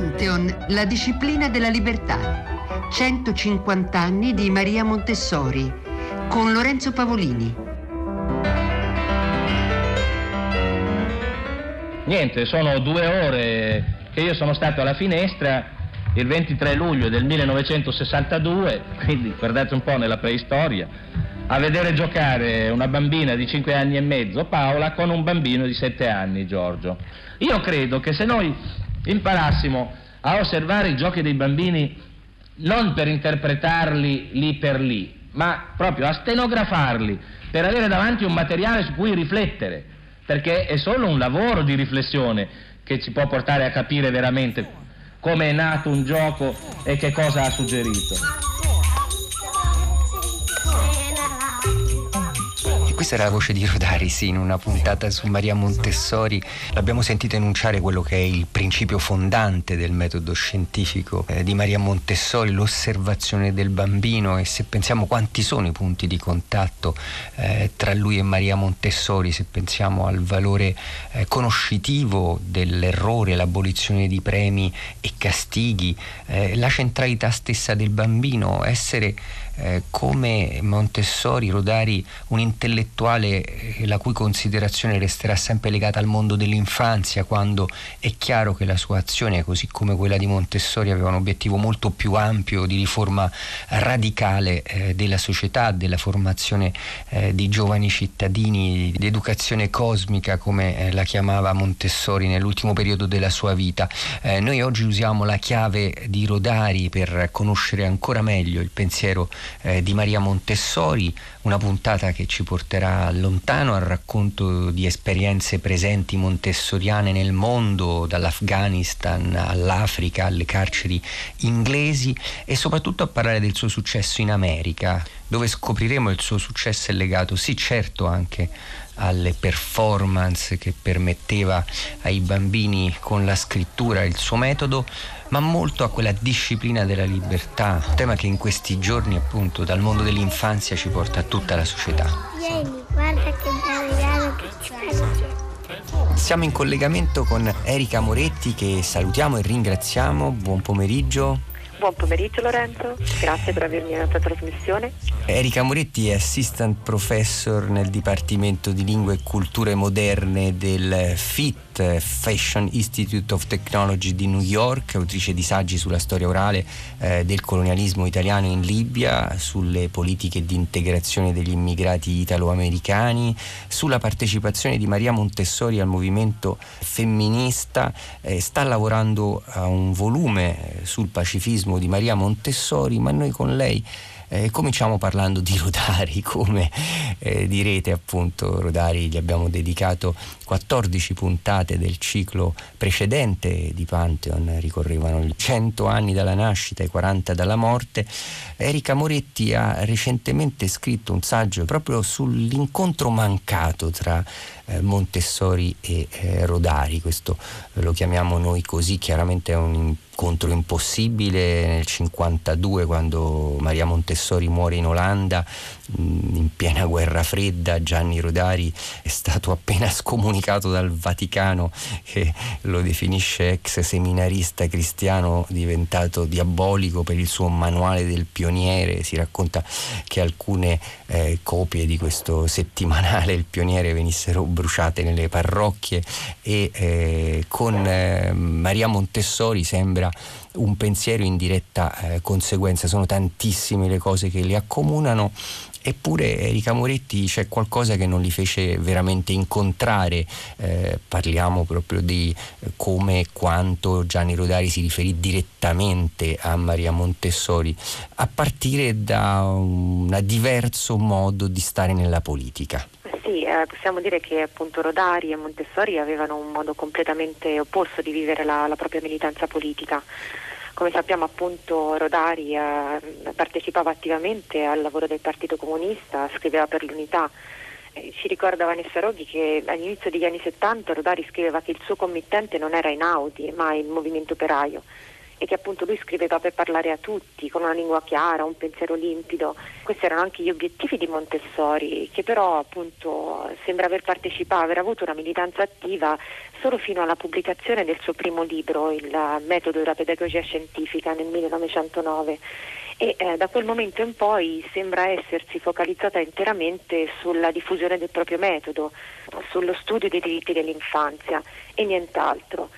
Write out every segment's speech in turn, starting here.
Pantheon, la disciplina della libertà. 150 anni di Maria Montessori con Lorenzo Pavolini. Niente, sono due ore che io sono stato alla finestra il 23 luglio del 1962, quindi guardate un po' nella preistoria, a vedere giocare una bambina di 5 anni e mezzo, Paola, con un bambino di 7 anni, Giorgio. Io credo che se noi imparassimo a osservare i giochi dei bambini non per interpretarli lì per lì, ma proprio a stenografarli, per avere davanti un materiale su cui riflettere, perché è solo un lavoro di riflessione che ci può portare a capire veramente come è nato un gioco e che cosa ha suggerito. Questa era la voce di Rodari, sì, in una puntata su Maria Montessori. L'abbiamo sentito enunciare quello che è il principio fondante del metodo scientifico eh, di Maria Montessori, l'osservazione del bambino e se pensiamo quanti sono i punti di contatto eh, tra lui e Maria Montessori, se pensiamo al valore eh, conoscitivo dell'errore, l'abolizione di premi e castighi, la centralità stessa del bambino, essere eh, come Montessori, Rodari, un intellettuale eh, la cui considerazione resterà sempre legata al mondo dell'infanzia, quando è chiaro che la sua azione, così come quella di Montessori, aveva un obiettivo molto più ampio di riforma radicale eh, della società, della formazione eh, di giovani cittadini, di educazione cosmica, come eh, la chiamava Montessori nell'ultimo periodo della sua vita. Noi oggi usiamo la chiave di Rodari per conoscere ancora meglio il pensiero eh, di Maria Montessori, una puntata che ci porterà lontano al racconto di esperienze presenti montessoriane nel mondo, dall'Afghanistan all'Africa, alle carceri inglesi e soprattutto a parlare del suo successo in America, dove scopriremo il suo successo è legato sì certo anche alle performance che permetteva ai bambini con la scrittura il suo metodo, ma molto a quella disciplina della libertà, tema che in questi giorni appunto dal mondo dell'infanzia ci porta a tutta la società. Vieni, guarda che bel regalo che ci Siamo in collegamento con Erika Moretti che salutiamo e ringraziamo. Buon pomeriggio. Buon pomeriggio Lorenzo, grazie per avermi alla tua trasmissione. Erika Moretti è assistant professor nel Dipartimento di Lingue e Culture Moderne del FIT Fashion Institute of Technology di New York, autrice di saggi sulla storia orale eh, del colonialismo italiano in Libia, sulle politiche di integrazione degli immigrati italo-americani, sulla partecipazione di Maria Montessori al movimento femminista, eh, sta lavorando a un volume eh, sul pacifismo di Maria Montessori, ma noi con lei eh, cominciamo parlando di Rodari, come eh, direte appunto Rodari gli abbiamo dedicato 14 puntate del ciclo precedente di Pantheon, ricorrevano i 100 anni dalla nascita e 40 dalla morte. Erika Moretti ha recentemente scritto un saggio proprio sull'incontro mancato tra Montessori e eh, Rodari, questo lo chiamiamo noi così, chiaramente è un incontro impossibile. Nel 52 quando Maria Montessori muore in Olanda in piena guerra fredda Gianni Rodari è stato appena scomunicato dal Vaticano che lo definisce ex seminarista cristiano diventato diabolico per il suo manuale del pioniere. Si racconta che alcune eh, copie di questo settimanale il pioniere venissero bruciate nelle parrocchie e eh, con eh, Maria Montessori sembra un pensiero in diretta eh, conseguenza, sono tantissime le cose che li accomunano. Eppure Erika Moretti c'è qualcosa che non li fece veramente incontrare, eh, parliamo proprio di eh, come e quanto Gianni Rodari si riferì direttamente a Maria Montessori, a partire da un diverso modo di stare nella politica. Sì, eh, possiamo dire che appunto Rodari e Montessori avevano un modo completamente opposto di vivere la, la propria militanza politica. Come sappiamo appunto Rodari eh, partecipava attivamente al lavoro del Partito Comunista, scriveva per l'unità. Eh, ci ricorda Vanessa Roghi che all'inizio degli anni 70 Rodari scriveva che il suo committente non era Inaudi ma il movimento operaio e che appunto lui scriveva per parlare a tutti, con una lingua chiara, un pensiero limpido. Questi erano anche gli obiettivi di Montessori, che però appunto sembra aver partecipato, aver avuto una militanza attiva solo fino alla pubblicazione del suo primo libro, Il metodo della pedagogia scientifica nel 1909 e eh, da quel momento in poi sembra essersi focalizzata interamente sulla diffusione del proprio metodo, sullo studio dei diritti dell'infanzia e nient'altro.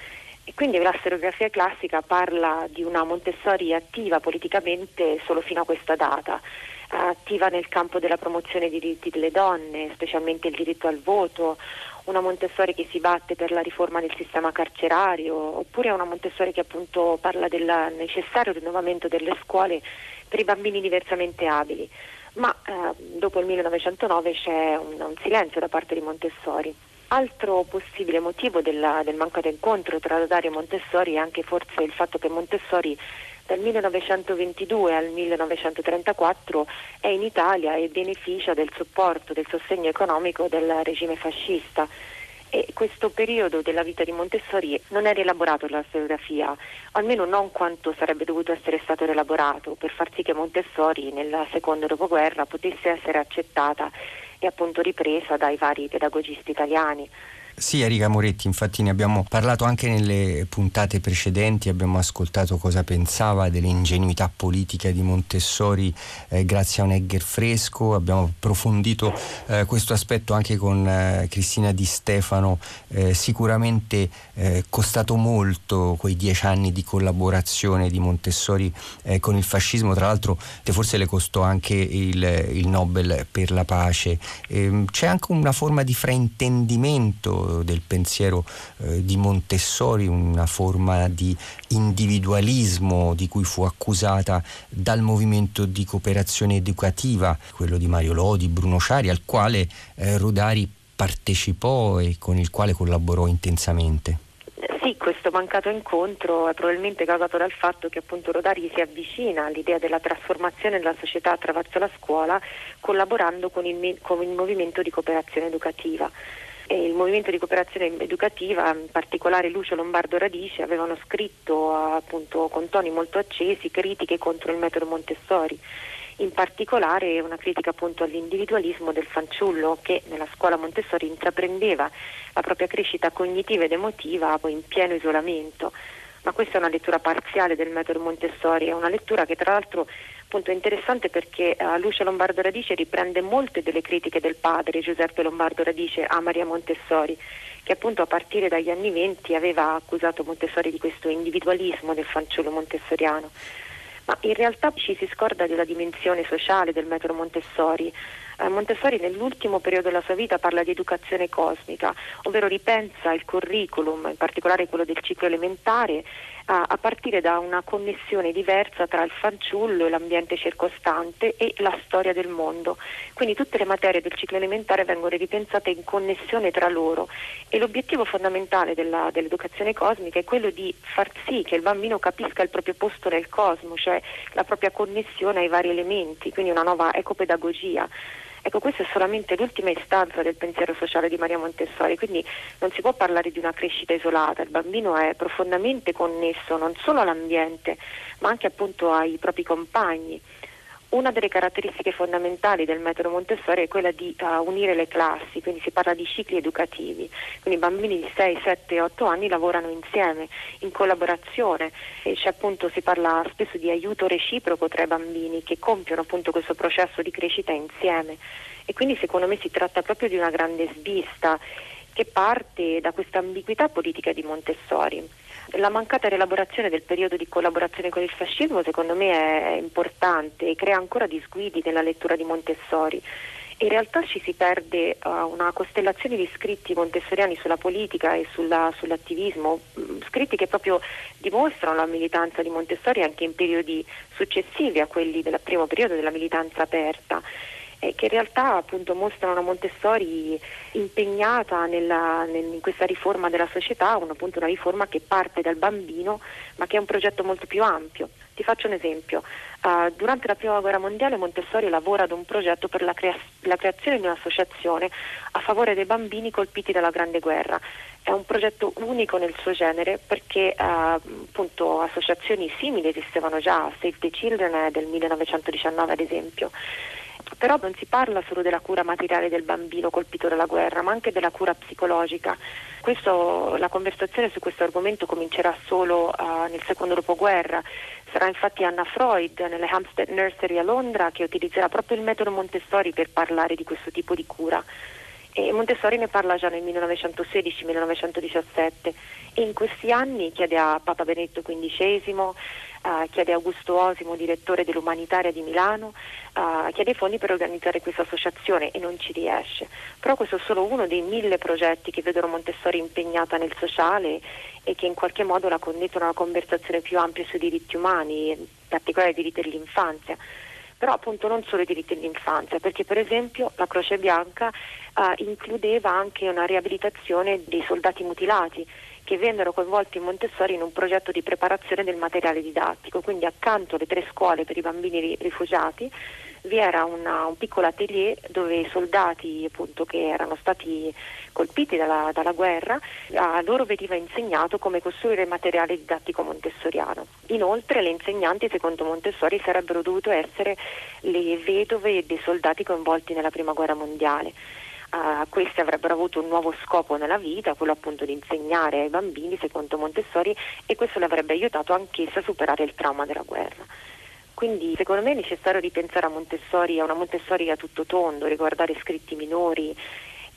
E quindi la storiografia classica parla di una Montessori attiva politicamente solo fino a questa data, attiva nel campo della promozione dei diritti delle donne, specialmente il diritto al voto, una Montessori che si batte per la riforma del sistema carcerario, oppure una Montessori che appunto parla del necessario rinnovamento delle scuole per i bambini diversamente abili. Ma eh, dopo il 1909 c'è un, un silenzio da parte di Montessori. Altro possibile motivo della, del mancato incontro tra Dario e Montessori è anche forse il fatto che Montessori dal 1922 al 1934 è in Italia e beneficia del supporto, del sostegno economico del regime fascista. E questo periodo della vita di Montessori non è rielaborato nella storiografia, almeno non quanto sarebbe dovuto essere stato rielaborato per far sì che Montessori nel secondo dopoguerra potesse essere accettata e appunto ripresa dai vari pedagogisti italiani. Sì, Erika Moretti, infatti ne abbiamo parlato anche nelle puntate precedenti, abbiamo ascoltato cosa pensava dell'ingenuità politica di Montessori eh, grazie a un Egger fresco, abbiamo approfondito eh, questo aspetto anche con eh, Cristina Di Stefano, eh, sicuramente eh, costato molto quei dieci anni di collaborazione di Montessori eh, con il fascismo, tra l'altro forse le costò anche il, il Nobel per la pace. Ehm, c'è anche una forma di fraintendimento del pensiero eh, di Montessori, una forma di individualismo di cui fu accusata dal movimento di cooperazione educativa, quello di Mario Lodi, Bruno Ciari, al quale eh, Rodari partecipò e con il quale collaborò intensamente. Sì, questo mancato incontro è probabilmente causato dal fatto che appunto Rodari si avvicina all'idea della trasformazione della società attraverso la scuola collaborando con il, con il movimento di cooperazione educativa e il movimento di cooperazione educativa, in particolare Lucio Lombardo Radice, avevano scritto appunto con toni molto accesi critiche contro il metodo Montessori. In particolare una critica appunto all'individualismo del fanciullo che nella scuola Montessori intraprendeva la propria crescita cognitiva ed emotiva in pieno isolamento. Ma questa è una lettura parziale del metodo Montessori, è una lettura che tra l'altro appunto è interessante perché uh, Lucia Lombardo Radice riprende molte delle critiche del padre Giuseppe Lombardo Radice a Maria Montessori, che appunto a partire dagli anni venti aveva accusato Montessori di questo individualismo del fanciullo montessoriano. Ma in realtà ci si scorda della dimensione sociale del metodo Montessori. Eh, Montessori nell'ultimo periodo della sua vita parla di educazione cosmica, ovvero ripensa il curriculum, in particolare quello del ciclo elementare, a, a, partire da una connessione diversa tra il fanciullo e l'ambiente circostante e la storia del mondo. Quindi tutte le materie del ciclo elementare vengono ripensate in connessione tra loro e l'obiettivo fondamentale della, dell'educazione cosmica è quello di far sì che il bambino capisca il proprio posto nel cosmo, cioè la propria connessione ai vari elementi, quindi una nuova ecopedagogia. Ecco, questa è solamente l'ultima istanza del pensiero sociale di Maria Montessori, quindi non si può parlare di una crescita isolata, il bambino è profondamente connesso non solo all'ambiente, ma anche appunto ai propri compagni. Una delle caratteristiche fondamentali del metodo Montessori è quella di uh, unire le classi, quindi si parla di cicli educativi, quindi i bambini di 6, 7, 8 anni lavorano insieme, in collaborazione e appunto, si parla spesso di aiuto reciproco tra i bambini che compiono appunto questo processo di crescita insieme. E quindi secondo me si tratta proprio di una grande svista che parte da questa ambiguità politica di Montessori la mancata rielaborazione del periodo di collaborazione con il fascismo secondo me è importante e crea ancora disguidi nella lettura di Montessori. In realtà ci si perde uh, una costellazione di scritti montessoriani sulla politica e sulla, sull'attivismo, mm, scritti che proprio dimostrano la militanza di Montessori anche in periodi successivi a quelli del primo periodo della militanza aperta eh, che in realtà appunto mostrano una Montessori impegnata nella, nel, in questa riforma della società, una, appunto una riforma che parte dal bambino ma che è un progetto molto più ampio. Ti faccio un esempio. Uh, durante la prima guerra mondiale Montessori lavora ad un progetto per la, crea- la, creazione di un'associazione a favore dei bambini colpiti dalla Grande Guerra. È un progetto unico nel suo genere perché uh, appunto, associazioni simili esistevano già, Save the Children è del 1919 ad esempio. Però non si parla solo della cura materiale del bambino colpito dalla guerra, ma anche della cura psicologica. Questo, la conversazione su questo argomento comincerà solo uh, nel secondo dopoguerra. Sarà infatti Anna Freud nelle Hampstead Nursery a Londra che utilizzerà proprio il metodo Montessori per parlare di questo tipo di cura. E Montessori ne parla già nel 1916-1917 e in questi anni chiede a Papa Benedetto XV uh, chiede Augusto Osimo, direttore dell'Umanitaria di Milano, uh, chiede fondi per organizzare questa associazione e non ci riesce. Però questo è solo uno dei mille progetti che vedono Montessori impegnata nel sociale e che in qualche modo la condiziona a una conversazione più ampia sui diritti umani, in particolare i diritti dell'infanzia però appunto non solo i diritti dell'infanzia, perché per esempio la Croce Bianca eh, includeva anche una riabilitazione dei soldati mutilati che vennero coinvolti in Montessori in un progetto di preparazione del materiale didattico, quindi accanto alle tre scuole per i bambini rifugiati vi era una, un piccolo atelier dove i soldati appunto, che erano stati colpiti dalla, dalla, guerra, a loro veniva insegnato come costruire il materiale didattico montessoriano. Inoltre le insegnanti secondo Montessori sarebbero dovute essere le vedove dei soldati coinvolti nella prima guerra mondiale uh, questi avrebbero avuto un nuovo scopo nella vita, quello appunto di insegnare ai bambini secondo Montessori e questo le avrebbe aiutato anch'essa a superare il trauma della guerra. Quindi secondo me è necessario ripensare a Montessori, a una Montessori a tutto tondo, riguardare scritti minori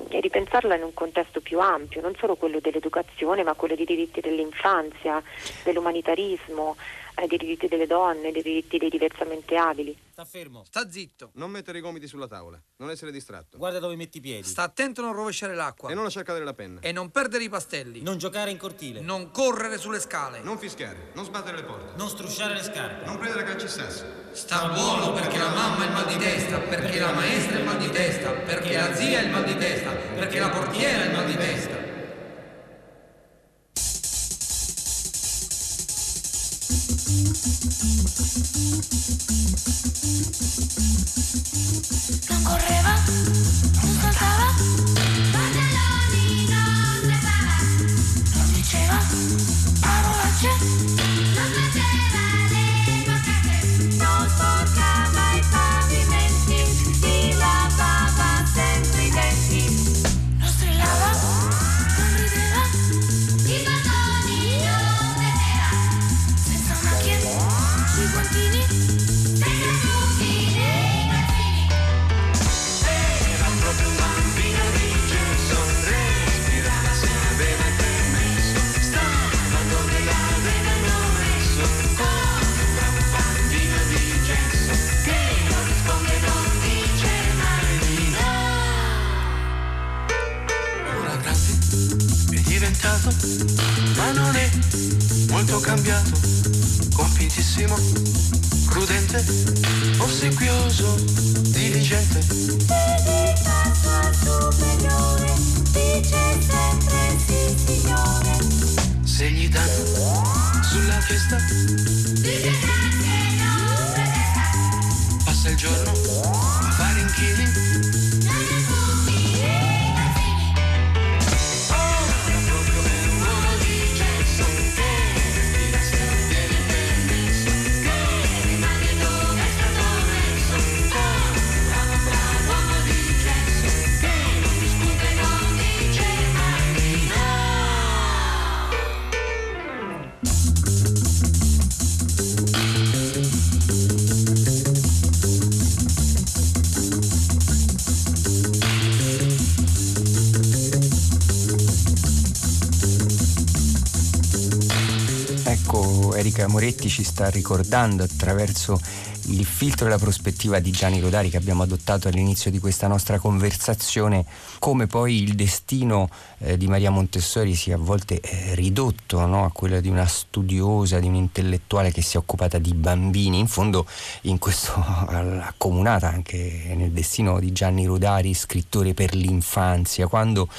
e ripensarla in un contesto più ampio, non solo quello dell'educazione, ma quello dei diritti dell'infanzia, dell'umanitarismo, ai diritti delle donne, ai diritti dei diversamente abili. Sta fermo. Sta zitto. Non mettere i gomiti sulla tavola. Non essere distratto. Guarda dove metti i piedi. Sta attento a non rovesciare l'acqua. E non lasciar cadere la penna. E non perdere i pastelli. Non giocare in cortile. Non correre sulle scale. Non fischiare. Non sbattere le porte. Non strusciare le scarpe. Non prendere calci sassi. Sta buono perché la mamma ha il mal di testa, perché la maestra ha il mal di testa, perché la zia ha il mal di testa, perché la portiera ha il mal di testa. Non correva, non saltava, è diventato, ma non è molto cambiato, compitissimo, prudente, ossequioso, diligente. Superiore, dice sempre sì signore. Se gli danno sulla testa, Dice grazie non passa il giorno Erika Moretti ci sta ricordando attraverso il filtro e la prospettiva di Gianni Rodari che abbiamo adottato all'inizio di questa nostra conversazione, come poi il destino eh, di Maria Montessori sia a volte eh, ridotto no? a quello di una studiosa, di un'intellettuale che si è occupata di bambini, in fondo in questo accomunata anche nel destino di Gianni Rodari, scrittore per l'infanzia, quando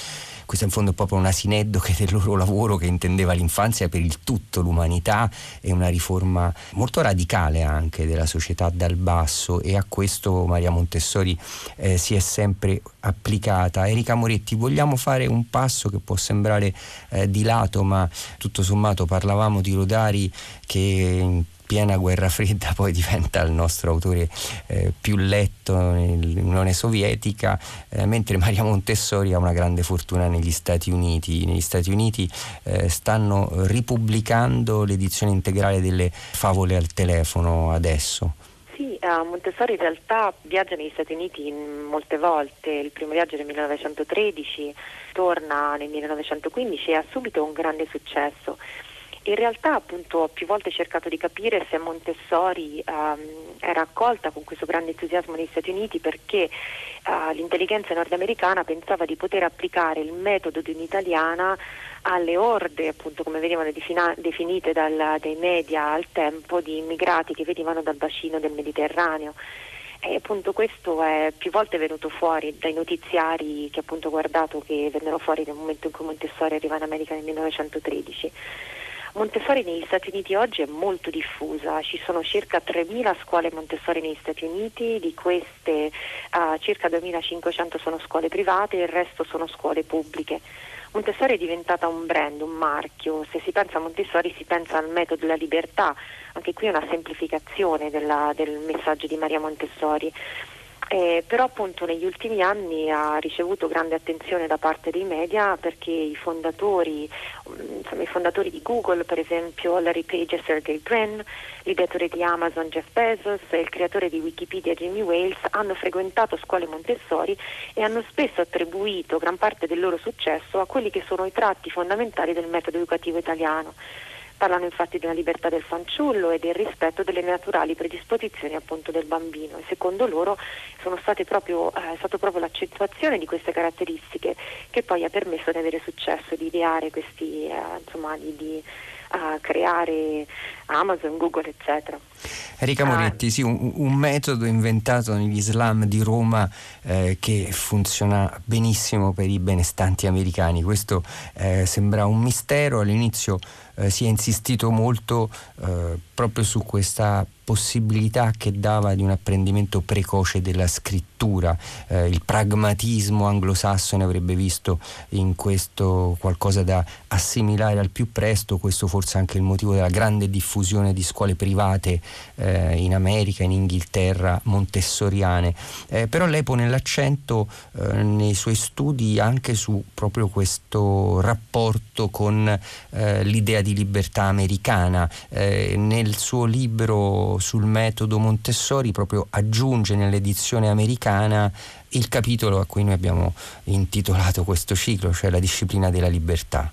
questo in fondo è proprio una sineddoche del loro lavoro che intendeva l'infanzia per il tutto, l'umanità e una riforma molto radicale anche della società dal basso e a questo Maria Montessori eh, si è sempre applicata. Erika Moretti, vogliamo fare un passo che può sembrare eh, di lato, ma tutto sommato parlavamo di Rodari che in piena guerra fredda poi diventa il nostro autore eh, più letto nell'Unione Sovietica, eh, mentre Maria Montessori ha una grande fortuna negli Stati Uniti. Negli Stati Uniti eh, stanno ripubblicando l'edizione integrale delle favole al telefono adesso. Sì, uh, Montessori in realtà viaggia negli Stati Uniti molte volte, il primo viaggio nel 1913, torna nel 1915 e ha subito un grande successo. In realtà appunto ho più volte cercato di capire se Montessori um, era accolta con questo grande entusiasmo negli Stati Uniti perché uh, l'intelligenza nordamericana pensava di poter applicare il metodo di un'italiana alle orde, appunto come venivano defina- definite dal, dai media al tempo, di immigrati che venivano dal bacino del Mediterraneo. E appunto questo è più volte venuto fuori dai notiziari che appunto ho guardato che vennero fuori nel momento in cui Montessori arriva in America nel 1913. Montessori negli Stati Uniti oggi è molto diffusa, ci sono circa 3.000 scuole Montessori negli Stati Uniti, di queste uh, circa 2.500 sono scuole private e il resto sono scuole pubbliche. Montessori è diventata un brand, un marchio, se si pensa a Montessori si pensa al metodo della libertà, anche qui è una semplificazione della, del messaggio di Maria Montessori. Eh, però appunto negli ultimi anni ha ricevuto grande attenzione da parte dei media perché i fondatori, insomma, i fondatori di Google per esempio Larry Page e Sergey Brin, l'ideatore di Amazon Jeff Bezos e il creatore di Wikipedia Jimmy Wales hanno frequentato scuole Montessori e hanno spesso attribuito gran parte del loro successo a quelli che sono i tratti fondamentali del metodo educativo italiano. Parlano infatti di una libertà del fanciullo e del rispetto delle naturali predisposizioni appunto del bambino. E secondo loro proprio, eh, è stata proprio l'accentuazione di queste caratteristiche che poi ha permesso di avere successo, di ideare questi, eh, insomma, di, di uh, creare Amazon, Google, eccetera. Enrica Moretti, sì, un, un, metodo inventato negli slam di Roma eh, che funziona benissimo per i benestanti americani. Questo eh, sembra un mistero, all'inizio eh, si è insistito molto eh, proprio su questa possibilità che dava di un apprendimento precoce della scrittura. Eh, il pragmatismo anglosassone avrebbe visto in questo qualcosa da assimilare al più presto, questo forse anche il motivo della grande diffusione di scuole private eh, in America, in Inghilterra, montessoriane. Eh, però lei pone l'accento eh, nei suoi studi anche su proprio questo rapporto con eh, l'idea di libertà americana. Eh, nel suo libro sul metodo Montessori proprio aggiunge nell'edizione americana il capitolo a cui noi abbiamo intitolato questo ciclo, cioè la disciplina della libertà.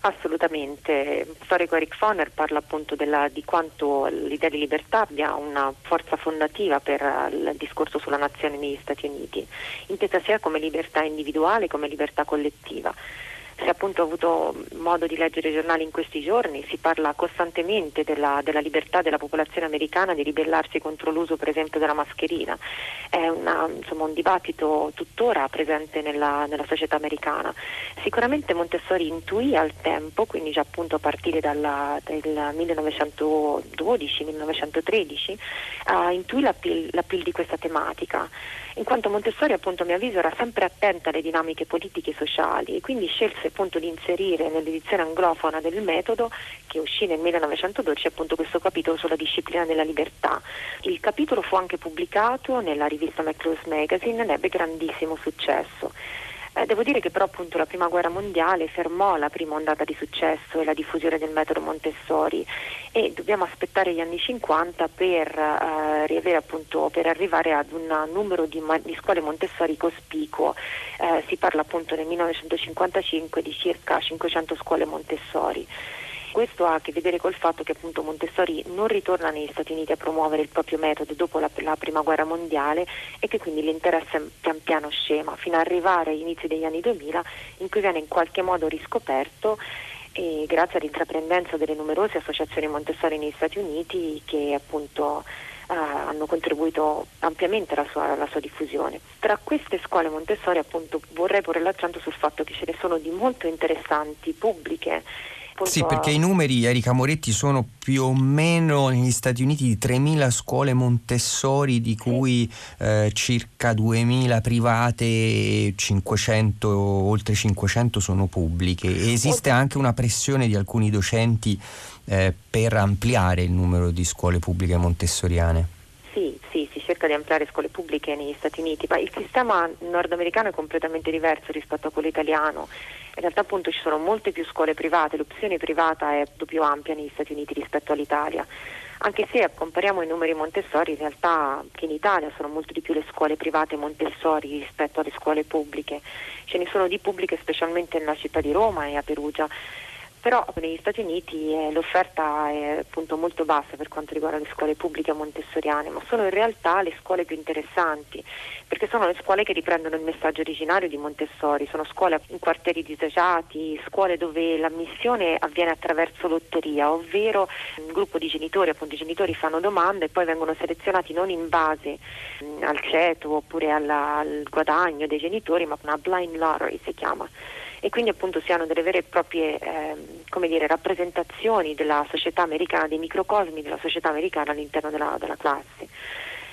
Assolutamente, storico Eric Foner parla appunto della, di quanto l'idea di libertà abbia una forza fondativa per il discorso sulla nazione negli Stati Uniti, intesa sia come libertà individuale come libertà collettiva se appunto ho avuto modo di leggere i giornali in questi giorni, si parla costantemente della, della, libertà della popolazione americana di ribellarsi contro l'uso per esempio della mascherina. È una, insomma, un dibattito tuttora presente nella, nella, società americana. Sicuramente Montessori intuì al tempo, quindi già appunto a partire dalla, dal 1912-1913, uh, intuì l'appeal, l'appeal di questa tematica in quanto Montessori appunto a mio avviso era sempre attenta alle dinamiche politiche e sociali e quindi scelse appunto di inserire nell'edizione anglofona del metodo che uscì nel 1912 appunto questo capitolo sulla disciplina della libertà. Il capitolo fu anche pubblicato nella rivista McClose Magazine e ebbe grandissimo successo. Eh, devo dire che però appunto la prima guerra mondiale fermò la prima ondata di successo e la diffusione del metodo Montessori e dobbiamo aspettare gli anni 50 per, eh, appunto, per arrivare ad un numero di, di scuole Montessori cospicuo. Eh, si parla appunto nel 1955 di circa 500 scuole Montessori questo ha a che vedere col fatto che appunto Montessori non ritorna negli Stati Uniti a promuovere il proprio metodo dopo la, la prima guerra mondiale e che quindi l'interesse pian piano scema fino ad arrivare agli inizi degli anni 2000 in cui viene in qualche modo riscoperto e grazie all'intraprendenza delle numerose associazioni Montessori negli Stati Uniti che appunto eh, hanno contribuito ampiamente alla sua, alla sua diffusione. Tra queste scuole Montessori appunto vorrei porre l'accento sul fatto che ce ne sono di molto interessanti, pubbliche. Appunto, Sì, perché i numeri, Erika Moretti, sono più o meno negli Stati Uniti di 3.000 scuole Montessori, di cui eh, circa 2.000 private e 500, oltre 500 sono pubbliche. E esiste anche una pressione di alcuni docenti eh, per ampliare il numero di scuole pubbliche montessoriane. Sì, sì, si cerca di ampliare scuole pubbliche negli Stati Uniti, ma il sistema nordamericano è completamente diverso rispetto a quello italiano. In realtà appunto ci sono molte più scuole private, l'opzione privata è più ampia negli Stati Uniti rispetto all'Italia. Anche se compariamo i numeri Montessori, in realtà che in Italia sono molto di più le scuole private Montessori rispetto alle scuole pubbliche. Ce ne sono di pubbliche specialmente nella città di Roma e a Perugia. Però negli Stati Uniti eh, l'offerta è appunto molto bassa per quanto riguarda le scuole pubbliche montessoriane, ma sono in realtà le scuole più interessanti, perché sono le scuole che riprendono il messaggio originario di Montessori, sono scuole in quartieri disagiati, scuole dove l'ammissione avviene attraverso lotteria, ovvero un gruppo di genitori, appunto i genitori fanno domande e poi vengono selezionati non in base mh, al ceto oppure alla- al guadagno dei genitori, ma una blind lottery si chiama e quindi appunto si hanno delle vere e proprie come dire, rappresentazioni della società americana, dei microcosmi della società americana all'interno della, della classe.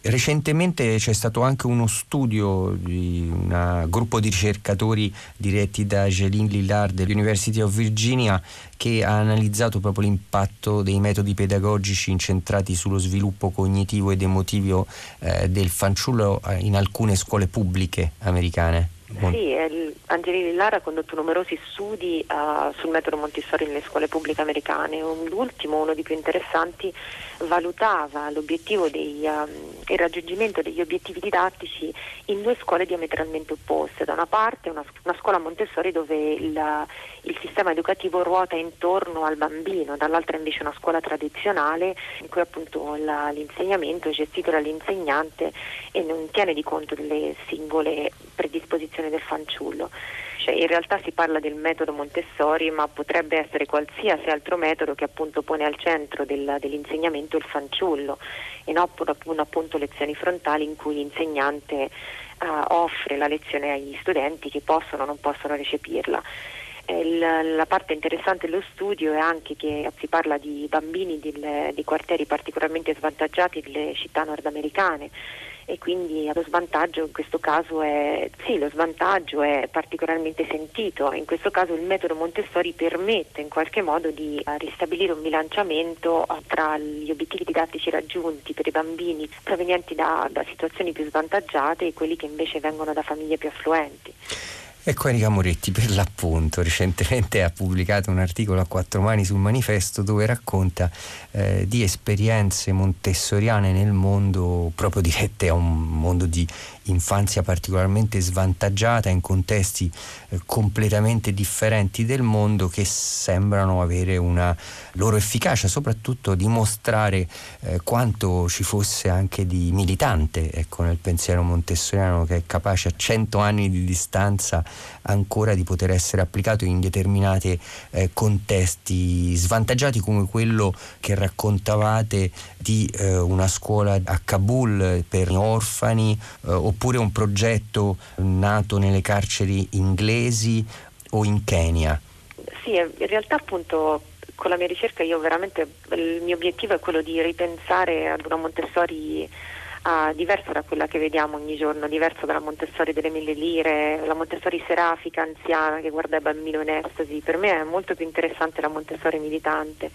Recentemente c'è stato anche uno studio di un gruppo di ricercatori diretti da Jeline Lillard dell'University of Virginia che ha analizzato proprio l'impatto dei metodi pedagogici incentrati sullo sviluppo cognitivo ed emotivo eh, del fanciullo eh, in alcune scuole pubbliche americane. Sì, Angelini Lillara ha condotto numerosi studi eh, sul metodo Montessori nelle scuole pubbliche americane. L'ultimo, uno dei più interessanti, valutava dei, ehm, il raggiungimento degli obiettivi didattici in due scuole diametralmente opposte. Da una parte una, una scuola Montessori dove il, il sistema educativo ruota intorno al bambino, dall'altra invece una scuola tradizionale in cui appunto la- l'insegnamento è gestito dall'insegnante e non tiene di conto delle singole predisposizioni del fanciullo. Cioè, in realtà si parla del metodo Montessori, ma potrebbe essere qualsiasi altro metodo che appunto pone al centro del- dell'insegnamento il fanciullo e non appunto, lezioni frontali in cui l'insegnante eh, offre la lezione agli studenti che possono o non possono recepirla. Eh, la parte interessante dello studio è anche che si parla di bambini di quartieri particolarmente svantaggiati delle città nordamericane e quindi lo svantaggio in questo caso è sì, lo svantaggio è particolarmente sentito. In questo caso il metodo Montessori permette in qualche modo di eh, ristabilire un bilanciamento eh, tra gli obiettivi didattici raggiunti per i bambini provenienti da, da situazioni più svantaggiate e quelli che invece vengono da famiglie più affluenti. Ecco Erika Moretti, per l'appunto, recentemente ha pubblicato un articolo a quattro mani sul manifesto dove racconta eh, di esperienze montessoriane nel mondo, proprio dirette a un mondo di infanzia particolarmente svantaggiata in contesti eh, completamente differenti del mondo che sembrano avere una loro efficacia, soprattutto dimostrare eh, quanto ci fosse anche di militante ecco, nel pensiero montessoriano che è capace a cento anni di distanza ancora di poter essere applicato in determinati eh, contesti svantaggiati come quello che raccontavate di eh, una scuola a Kabul per orfani eh, oppure un progetto nato nelle carceri inglesi o in Kenya. Sì, eh, in realtà appunto con la mia ricerca io veramente il mio obiettivo è quello di ripensare ad una Montessori ah, diversa da quella che vediamo ogni giorno, diversa dalla Montessori delle mille lire, la Montessori serafica anziana che guarda il bambino in estasi. Per me è molto più interessante la Montessori militante.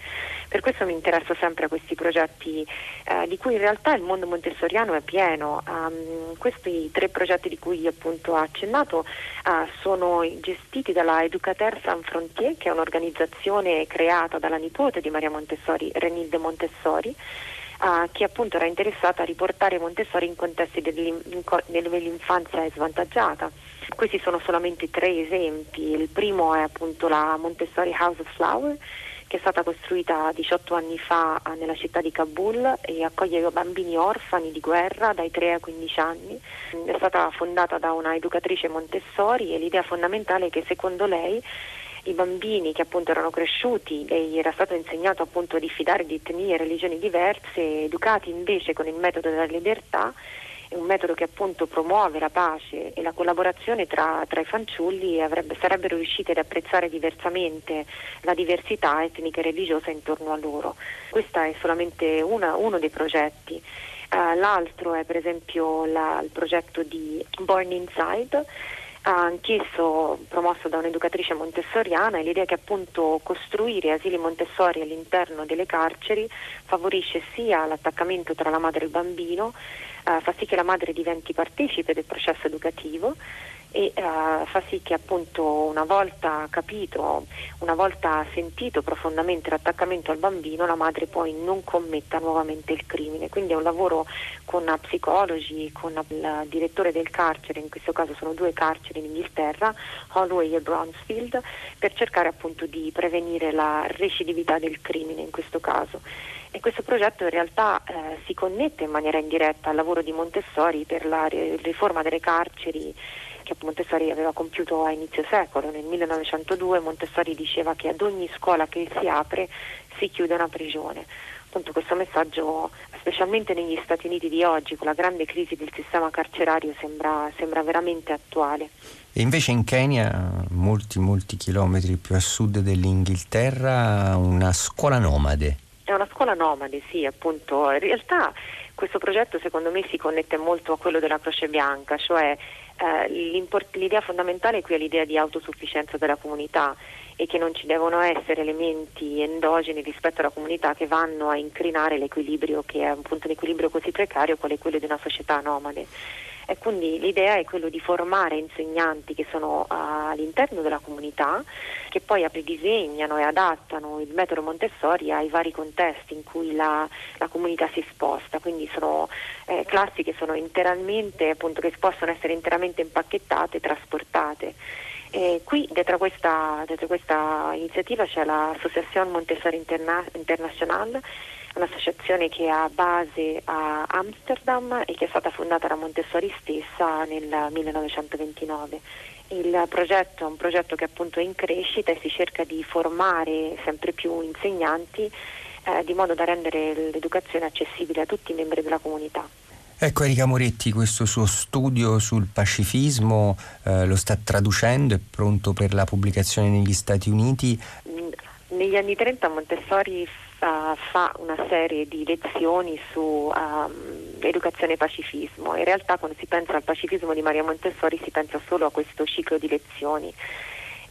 Per questo mi interesso sempre a questi progetti eh, di cui in realtà il mondo montessoriano è pieno. Um, questi tre progetti di cui appunto ho accennato uh, sono gestiti dalla Educateur Sans Frontier, che è un'organizzazione creata dalla nipote di Maria Montessori, Renilde Montessori, uh, che appunto era interessata a riportare Montessori in contesti dove l'infanzia è svantaggiata. Questi sono solamente tre esempi. Il primo è appunto la Montessori House of Flower, che è stata costruita 18 anni fa eh, nella città di Kabul e accoglie bambini orfani di guerra dai 3 ai 15 anni. È stata fondata da una educatrice Montessori e l'idea fondamentale è che secondo lei i bambini che appunto erano cresciuti e gli era stato insegnato appunto a diffidare di etnie e religioni diverse, educati invece con il metodo della libertà, un metodo che appunto promuove la pace e la collaborazione tra, tra i fanciulli avrebbe, sarebbero riusciti ad apprezzare diversamente la diversità etnica e religiosa intorno a loro. Questo è solamente una- uno dei progetti. Eh, l'altro è per esempio la- il progetto di Born Inside, anch'esso promosso da un'educatrice montessoriana e l'idea che appunto costruire asili montessori all'interno delle carceri favorisce sia l'attaccamento tra la madre e il bambino, eh, fa sì che la madre diventi partecipe del processo educativo e eh, fa sì che appunto una volta capito, una volta sentito profondamente l'attaccamento al bambino, la madre poi non commetta nuovamente il crimine. Quindi è un lavoro con psicologi, con il direttore del carcere, in questo caso sono due carceri in Inghilterra, Holloway e Brownsfield, per cercare appunto di prevenire la recidività del crimine in questo caso. E questo progetto in realtà eh, si connette in maniera indiretta al lavoro di Montessori per la ri- riforma delle carceri che Montessori aveva compiuto a inizio secolo. Nel 1902 Montessori diceva che ad ogni scuola che si apre si chiude una prigione. Appunto questo messaggio, specialmente negli Stati Uniti di oggi, con la grande crisi del sistema carcerario, sembra, sembra veramente attuale. E invece in Kenya, molti, molti chilometri più a sud dell'Inghilterra, una scuola nomade. È una scuola nomade, sì, appunto. In realtà questo progetto secondo me si connette molto a quello della Croce Bianca, cioè eh, l'idea fondamentale qui è l'idea di autosufficienza della comunità e che non ci devono essere elementi endogeni rispetto alla comunità che vanno a incrinare l'equilibrio che è un equilibrio così precario quale quello di una società nomade. E quindi l'idea è quello di formare insegnanti che sono ah, all'interno della comunità, che poi ridisegnano e adattano il metodo Montessori ai vari contesti in cui la, la comunità si sposta. Quindi sono eh, classi che sono appunto, che possono essere interamente impacchettate e trasportate. E qui dietro questa, dietro questa iniziativa c'è l'Associazione Montessori Interna- International, un'associazione che ha base a Amsterdam e che è stata fondata da Montessori stessa nel 1929. Il progetto è un progetto che appunto è in crescita e si cerca di formare sempre più insegnanti eh, di modo da rendere l'educazione accessibile a tutti i membri della comunità. Ecco Erika Moretti, questo suo studio sul pacifismo eh, lo sta traducendo, è pronto per la pubblicazione negli Stati Uniti. Negli anni 30 Montessori fa, fa una serie di lezioni su um, educazione e pacifismo. In realtà quando si pensa al pacifismo di Maria Montessori si pensa solo a questo ciclo di lezioni.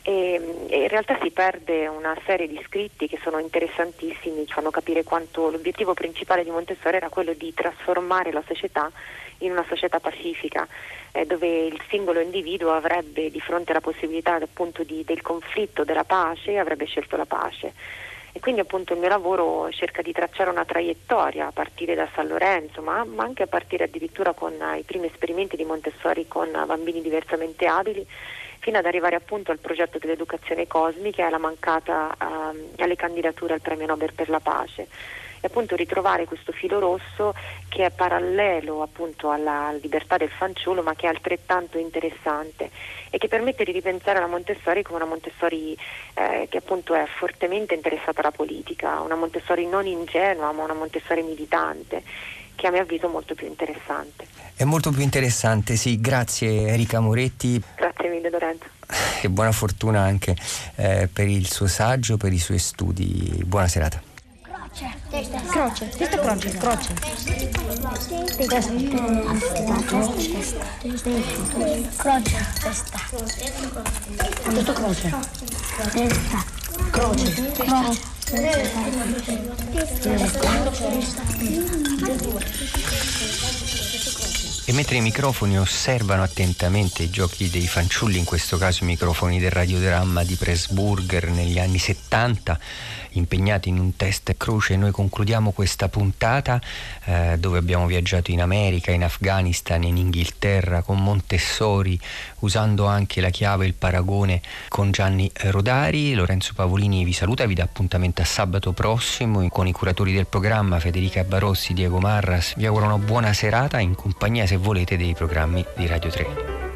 E, e in realtà si perde una serie di scritti che sono interessantissimi, ci fanno capire quanto l'obiettivo principale di Montessori era quello di trasformare la società in una società pacifica, eh, dove il singolo individuo avrebbe di fronte alla possibilità appunto di, del conflitto, della pace, avrebbe scelto la pace. E quindi appunto il mio lavoro cerca di tracciare una traiettoria a partire da San Lorenzo, ma, ma anche a partire addirittura con eh, i primi esperimenti di Montessori con eh, bambini diversamente abili, fino ad arrivare appunto al progetto dell'educazione cosmica e alla mancata ehm, alle candidature al premio Nobel per la pace e appunto ritrovare questo filo rosso che è parallelo appunto alla libertà del fanciullo ma che è altrettanto interessante e che permette di ripensare la Montessori come una Montessori eh, che appunto è fortemente interessata alla politica, una Montessori non ingenua ma una Montessori militante che a mio avviso è molto più interessante. È molto più interessante, sì, grazie Erika Moretti. Grazie mille Lorenzo. E buona fortuna anche eh, per il suo saggio, per i suoi studi. Buona serata. Testa. Croce, testa croce, croce. Testa. Croce, testa. Tutto croce. Testa. Croce. Croce. E mentre i microfoni osservano attentamente i giochi dei fanciulli, in questo caso i microfoni del radiodramma di Pressburger negli anni 70, impegnati in un test croce, noi concludiamo questa puntata eh, dove abbiamo viaggiato in America, in Afghanistan, in Inghilterra con Montessori, usando anche la chiave e il paragone con Gianni Rodari. Lorenzo Pavolini vi saluta, vi dà appuntamento a sabato prossimo con i curatori del programma Federica Barossi, Diego Marras. Vi auguro una buona serata in compagnia se volete dei programmi di Radio 3.